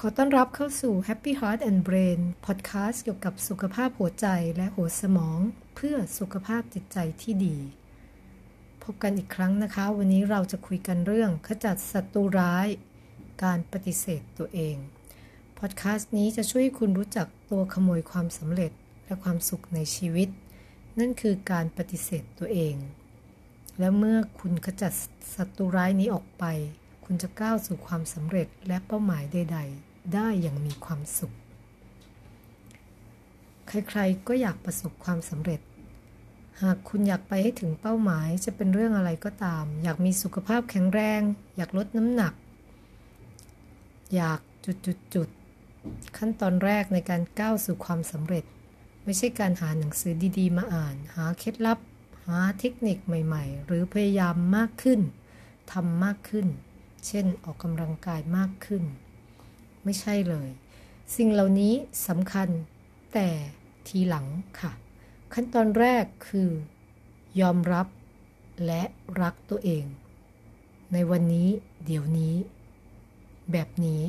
ขอต้อนรับเข้าสู่ Happy Heart and Brain Podcast เกี่ยวกับสุขภาพหัวใจและหัวสมอง เพื่อสุขภาพจิตใจที่ดี พบกันอีกครั้งนะคะ วันนี้เราจะคุยกันเรื่องขจัดศัตรูร้าย การปฏิเสธตัวเอง พอดแคสต์นี้จะช่วยคุณรู้จักตัวขโมยความสำเร็จและความสุขในชีวิต นั่นคือการปฏิเสธตัวเอง และเมื่อคุณขจัดศัตรูร้ายนี้ออกไป คุณจะก้าวสู่ความสำเร็จและเป้าหมายใด ๆ ได้อย่างมีความสุข ใครๆก็อยากประสบความสำเร็จ หากคุณอยากไปให้ถึงเป้าหมายจะเป็นเรื่องอะไรก็ตาม อยากมีสุขภาพแข็งแรง อยากลดน้ำหนัก อยากจุดๆขั้นตอนแรกในการก้าวสู่ความสำเร็จ ไม่ใช่การหาหนังสือดีๆ มาอ่าน หาเคล็ดลับ หาเทคนิคใหม่ ๆ หรือพยายามมากขึ้นทำมากขึ้น เช่นออกกำลังกายมากขึ้น ไม่ใช่เลย สิ่งเหล่านี้สำคัญแต่ทีหลังค่ะ ขั้นตอนแรกคือ ยอมรับและรักตัวเอง ในวันนี้เดี๋ยวนี้ แบบนี้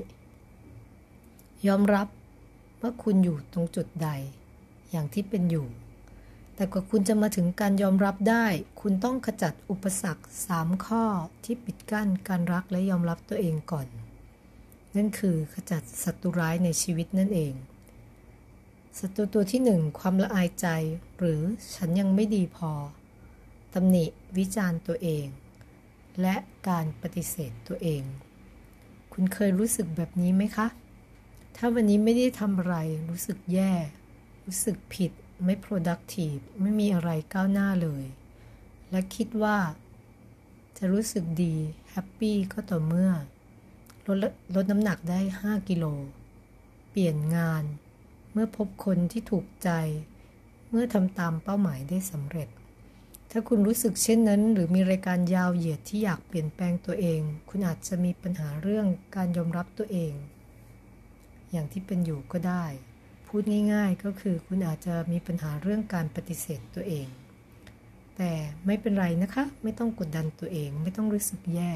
ยอมรับว่าคุณอยู่ตรงจุดใด อย่างที่เป็นอยู่ แต่กว่าคุณจะมาถึงการยอมรับได้ คุณต้องขจัดอุปสรรค 3 ข้อที่ปิดกั้นการรักและยอมรับตัวเองก่อน นั่นคือขจัดศัตรูร้ายในชีวิตนั่นเอง ศัตรูตัวที่หนึ่งความละอายใจ หรือฉันยังไม่ดีพอตำหนิวิจารณ์ตัวเอง และการปฏิเสธตัวเอง คุณเคยรู้สึกแบบนี้ไหมคะ ถ้าวันนี้ไม่ได้ทำอะไรรู้สึกแย่ รู้สึกผิด ไม่ productive ไม่มีอะไรก้าวหน้าเลย และคิดว่าจะรู้สึกดี happy ก็ต่อเมื่อลดลดน้ำหนักได้ 5 กิโล เปลี่ยนงาน เมื่อพบคนที่ถูกใจ เมื่อทำตามเป้าหมายได้สำเร็จ ถ้าคุณรู้สึกเช่นนั้น หรือมีรายการยาวเหยียดที่อยากเปลี่ยนแปลงตัวเอง คุณอาจจะมีปัญหาเรื่องการยอมรับตัวเอง อย่างที่เป็นอยู่ก็ได้ พูดง่ายๆ ก็คือคุณอาจจะมีปัญหาเรื่องการปฏิเสธตัวเอง แต่ไม่เป็นไรนะคะ ไม่ต้องกดดันตัวเอง ไม่ต้องรู้สึกแย่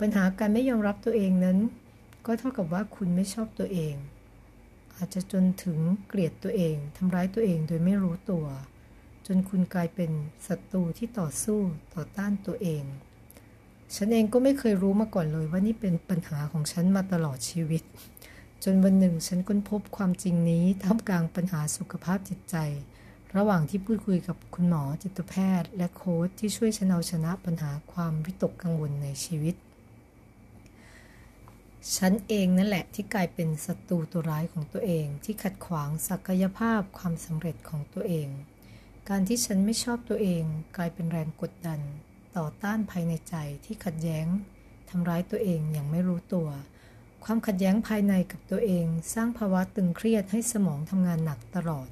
ปัญหาการไม่ยอมรับตัวเองนั้น ก็เท่ากับว่าคุณไม่ชอบตัวเอง อาจจะจนถึงเกลียดตัวเองทำร้ายตัวเองโดยไม่รู้ตัว จนคุณกลายเป็นศัตรูที่ต่อสู้ต่อต้านตัวเอง ฉันเองก็ไม่เคยรู้มาก่อนเลยว่านี่เป็นปัญหาของฉันมาตลอดชีวิต จนวันหนึ่งฉันค้นพบความจริงนี้ท่ามกลางปัญหาสุขภาพจิตใจ ระหว่างที่พูดคุยกับคุณหมอจิตแพทย์ และโค้ชที่ช่วยฉันเอาชนะปัญหาความวิตกกังวลในชีวิต ฉันเองนั่นแหละที่กลายเป็นศัตรูตัวร้ายของตัวเอง ที่ขัดขวางศักยภาพความสำเร็จของตัวเอง การที่ฉันไม่ชอบตัวเอง กลายเป็นแรงกดดัน ต่อต้านภายในใจที่ขัดแย้งทำร้ายตัวเองอย่างไม่รู้ตัว ความขัดแย้งภายในกับตัวเอง สร้างภาวะตึงเครียดให้สมองทำงานหนักตลอด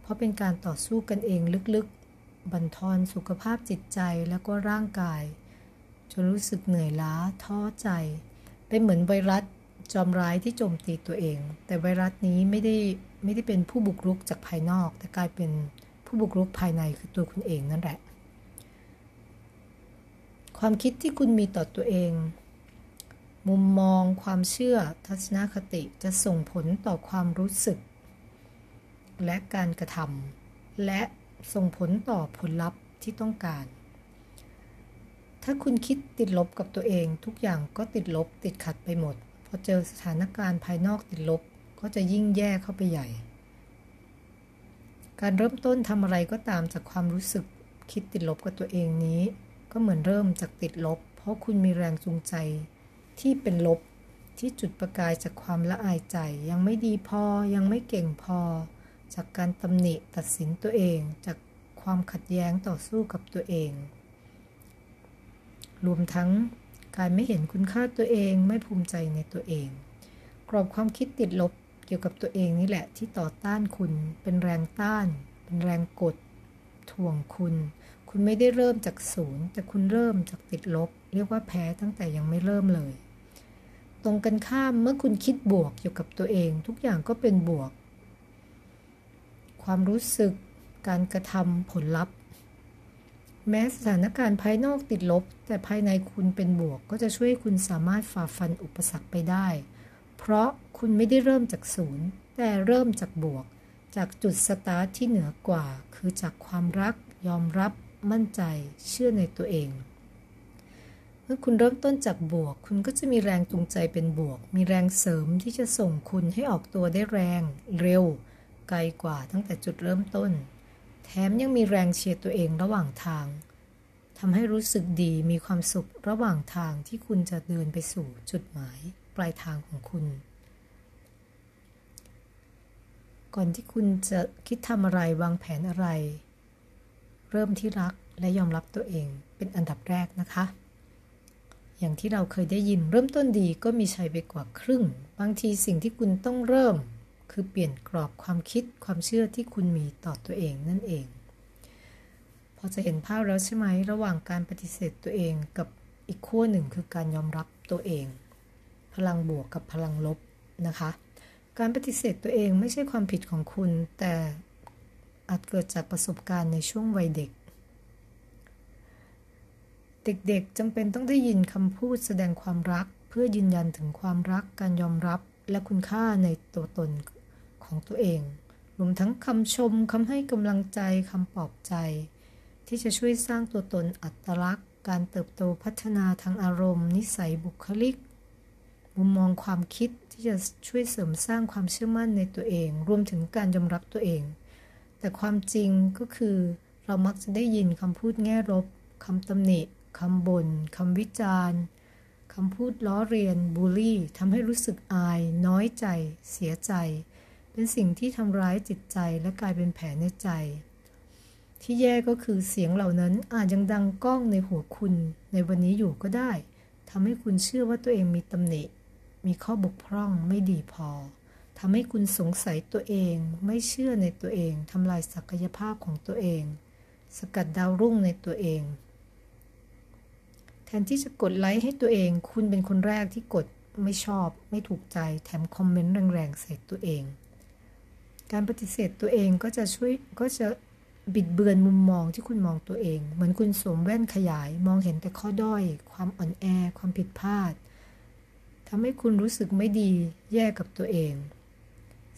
เพราะเป็นการต่อสู้กันเองลึกๆ บั่นทอนสุขภาพจิตใจแล้วก็ร่างกาย จนรู้สึกเหนื่อยล้าท้อใจ เป็นเหมือนไวรัสจอมร้ายที่โจมตีตัวเอง แต่ไวรัสนี้ไม่ได้ไม่ได้เป็นผู้บุกรุกจากภายนอก แต่กลายเป็นผู้บุกรุกภายในคือตัวคุณเองนั่นแหละ ความคิดที่คุณมีต่อตัวเอง มุมมองความเชื่อทัศนคติจะส่งผลต่อความรู้สึก และการกระทำและส่งผลต่อผลลัพธ์ที่ต้องการ ถ้าคุณคิดติดลบกับตัวเอง ทุกอย่างก็ติดลบติดขัดไปหมด พอเจอสถานการณ์ภายนอกติดลบก็จะยิ่งแย่เข้าไปใหญ่ การเริ่มต้นทำอะไรก็ตามจากความรู้สึกคิดติดลบกับตัวเองนี้ ก็เหมือนเริ่มจากติดลบ เพราะคุณมีแรงจูงใจ ที่เป็นลบที่จุดประกายจากความละอายใจ ยังไม่ดีพอยังไม่เก่งพอ จากการตำหนิตัดสินตัวเอง จากความขัดแย้งต่อสู้กับตัวเอง รวมทั้งการไม่เห็นคุณค่าตัวเองไม่ภูมิใจในตัวเอง กรอบความคิดติดลบเกี่ยวกับตัวเองนี่แหละที่ต่อต้านคุณเป็นแรงต้าน เป็นแรงกดถ่วงคุณ คุณไม่ได้เริ่มจากศูนย์แต่คุณเริ่มจากติดลบ เรียกว่าแพ้ตั้งแต่ยังไม่เริ่มเลย ตรงกันข้ามเมื่อคุณคิดบวกเกี่ยวกับตัวเอง ทุกอย่างก็เป็นบวก ความรู้สึกการกระทำผลลัพธ์ แม้สถานการณ์ภายนอกติดลบ แต่ภายในคุณเป็นบวก ก็จะช่วยคุณสามารถฝ่าฟันอุปสรรคไปได้ เพราะคุณไม่ได้เริ่มจากศูนย์ แต่เริ่มจากบวก จากจุดสตาร์ทที่เหนือกว่า คือจากความรัก ยอมรับ มั่นใจ เชื่อในตัวเอง เมื่อคุณเริ่มต้นจากบวก คุณก็จะมีแรงจูงใจเป็นบวก มีแรงเสริมที่จะส่งคุณให้ออกตัวได้แรง เร็ว ไกลกว่าตั้งแต่จุดเริ่มต้น แถมยังมีแรงเชียร์ตัวเองระหว่างทางทำให้รู้สึกดีมีความสุขระหว่างทางที่คุณจะเดินไปสู่จุดหมายปลายทางของคุณ ก่อนที่คุณจะคิดทำอะไรวางแผนอะไร เริ่มที่รักและยอมรับตัวเองเป็นอันดับแรกนะคะ อย่างที่เราเคยได้ยินเริ่มต้นดีก็มีชัยไปกว่าครึ่ง บางทีสิ่งที่คุณต้องเริ่ม คือเปลี่ยนกรอบความคิดความเชื่อที่คุณมีต่อตัวเองนั่นเอง พอจะเห็นภาพแล้วใช่ไหมระหว่างการปฏิเสธตัวเองกับอีกขั้วหนึ่งคือการยอมรับตัวเอง พลังบวกกับพลังลบนะคะ การปฏิเสธตัวเองไม่ใช่ความผิดของคุณ แต่อาจเกิดจากประสบการณ์ในช่วงวัยเด็ก เด็กๆจำเป็นต้องได้ยินคำพูดแสดงความรัก เพื่อยืนยันถึงความรักการยอมรับและคุณค่าในตัวตนของตัวเอง รวมทั้งคำชมคำให้กำลังใจคำปลอบใจ ที่จะช่วยสร้างตัวตนอัตลักษณ์ การเติบโตพัฒนาทางอารมณ์ นิสัยบุคลิก มุมมองความคิดที่จะช่วยเสริมสร้างความเชื่อมั่นในตัวเอง รวมถึงการยอมรับตัวเอง แต่ความจริงก็คือเรามักจะได้ยินคำพูดแง่ลบคำตำหนิ คำบน่นคำวิจารณ์คำพูดล้อเรียนบูลลี่ทำให้รู้สึกอาย น้อยใจ เสียใจ เป็นสิ่งที่ทำร้ายจิตใจและกลายเป็นแผลในใจ ที่แย่ก็คือเสียงเหล่านั้นอาจยังดังก้องในหัวคุณ ในวันนี้อยู่ก็ได้ทำให้คุณเชื่อว่าตัวเองมีตำหนิ มีข้อบกพร่องไม่ดีพอทำให้คุณสงสัยตัวเอง ไม่เชื่อในตัวเองทำลายศักยภาพของตัวเอง สกัดดาวรุ่งในตัวเอง แทนที่จะกดไลค์ให้ตัวเอง คุณเป็นคนแรกที่กดไม่ชอบ ไม่ถูกใจ แถมคอมเมนต์แรงๆใส่ตัวเอง การปฏิเสธตัวเองก็จะช่วยก็จะบิดเบือนมุมมองที่คุณมองตัวเอง เหมือนคุณสวมแว่นขยาย มองเห็นแต่ข้อด้อย ความอ่อนแอ ความผิดพลาดทำให้คุณรู้สึกไม่ดีแย่กับตัวเอง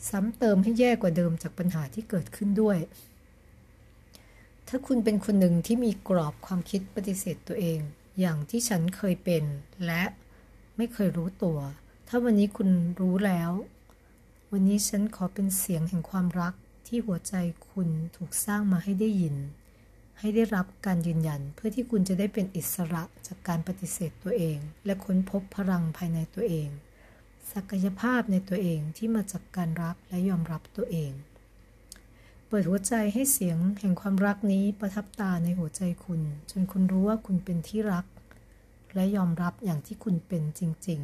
ซ้ำเติมให้แย่กว่าเดิมจากปัญหาที่เกิดขึ้นด้วย ถ้าคุณเป็นคนหนึ่งที่มีกรอบความคิดปฏิเสธตัวเอง อย่างที่ฉันเคยเป็น และไม่เคยรู้ตัว ถ้าวันนี้คุณรู้แล้ว วันนี้ฉันขอเป็นเสียงแห่งความรักที่หัวใจคุณถูกสร้างมาให้ได้ยิน ให้ได้รับการยืนยันเพื่อที่คุณจะได้เป็นอิสระจากการปฏิเสธตัวเอง และค้นพบพลังภายในตัวเอง ศักยภาพในตัวเองที่มาจากการรักและยอมรับตัวเอง เปิดหัวใจให้เสียงแห่งความรักนี้ประทับตาในหัวใจคุณ จนคุณรู้ว่าคุณเป็นที่รัก และยอมรับอย่างที่คุณเป็นจริง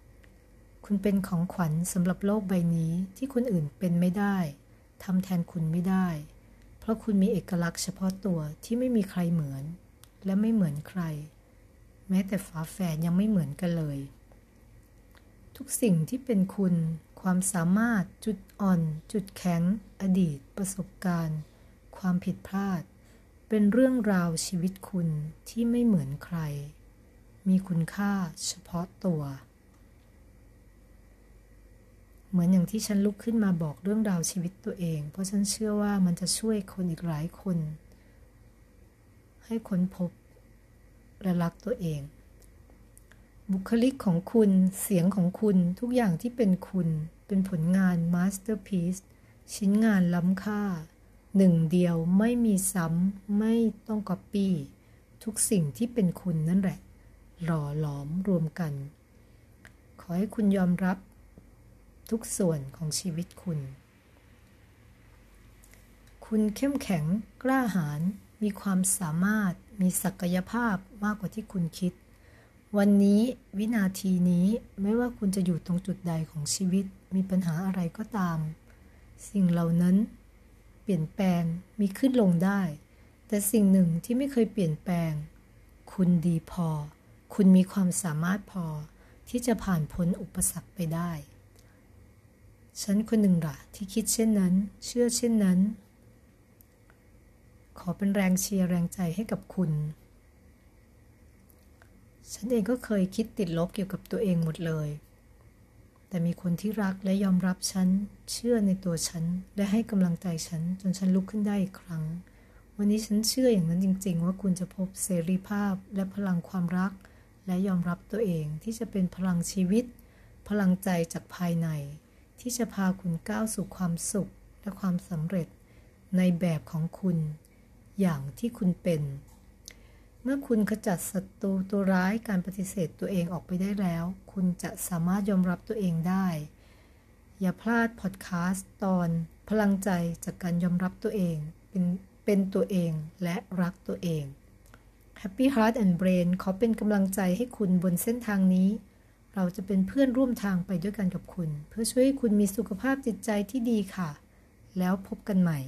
ๆ คุณเป็นของขวัญสำหรับโลกใบนี้ที่คนอื่นเป็นไม่ได้ทำแทนคุณไม่ได้ เพราะคุณมีเอกลักษณ์เฉพาะตัวที่ไม่มีใครเหมือน และไม่เหมือนใคร แม้แต่ฝาแฝดยังไม่เหมือนกันเลย ทุกสิ่งที่เป็นคุณ ความสามารถ จุดอ่อน จุดแข็ง อดีต ประสบการณ์ ความผิดพลาด เป็นเรื่องราวชีวิตคุณที่ไม่เหมือนใคร มีคุณค่าเฉพาะตัว เหมือนอย่างที่ฉันลุกขึ้นมาบอกเรื่องราวชีวิตตัวเอง เพราะฉันเชื่อว่ามันจะช่วยคนอีกหลายคน ให้ค้นพบและรักตัวเอง บุคลิกของคุณ เสียงของคุณ ทุกอย่างที่เป็นคุณ เป็นผลงาน masterpiece ชิ้นงานล้ำค่า หนึ่งเดียวไม่มีซ้ำ ไม่ต้องก๊อปปี้ทุกสิ่งที่เป็นคุณนั่นแหละ หล่อหลอมรวมกัน ขอให้คุณยอมรับทุกส่วนของชีวิตคุณ คุณเข้มแข็งกล้าหาญมีความสามารถมีศักยภาพมากกว่าที่คุณคิด วันนี้วินาทีนี้ไม่ว่าคุณจะอยู่ตรงจุดใดของชีวิตมีปัญหาอะไรก็ตาม สิ่งเหล่านั้น เปลี่ยนแปลงมีขึ้นลงได้ แต่สิ่งหนึ่งที่ไม่เคยเปลี่ยนแปลง คุณดีพอ คุณมีความสามารถพอที่จะผ่านพ้นอุปสรรคไปได้ ฉันคนหนึ่งล่ะที่คิดเช่นนั้น เชื่อเช่นนั้น ขอเป็นแรงเชียร์แรงใจให้กับคุณ ฉันเองก็เคยคิดติดลบเกี่ยวกับตัวเองหมดเลย แต่มีคนที่รักและยอมรับฉัน เชื่อในตัวฉัน และให้กำลังใจฉัน จนฉันลุกขึ้นได้อีกครั้ง วันนี้ฉันเชื่ออย่างนั้นจริง ๆ ว่าคุณจะพบเสรีภาพและพลังความรัก และยอมรับตัวเองที่จะเป็นพลังชีวิต พลังใจจากภายใน ที่จะพาคุณก้าวสู่ความสุขและความสำเร็จ ในแบบของคุณ อย่างที่คุณเป็น เมื่อคุณขจัดศัตรูตัวร้ายการปฏิเสธตัวเองออกไปได้แล้ว คุณจะสามารถยอมรับตัวเองได้ อย่าพลาดพอดแคสต์ตอนพลังใจจากการยอมรับตัวเอง เป็นเป็นตัวเองและรักตัวเอง Happy Heart and Brain ขอเป็นกำลังใจให้คุณบนเส้นทางนี้ เราจะเป็นเพื่อนร่วมทางไปด้วยกันกับคุณ เพื่อช่วยให้คุณมีสุขภาพจิตใจที่ดีค่ะ แล้วพบกันใหม่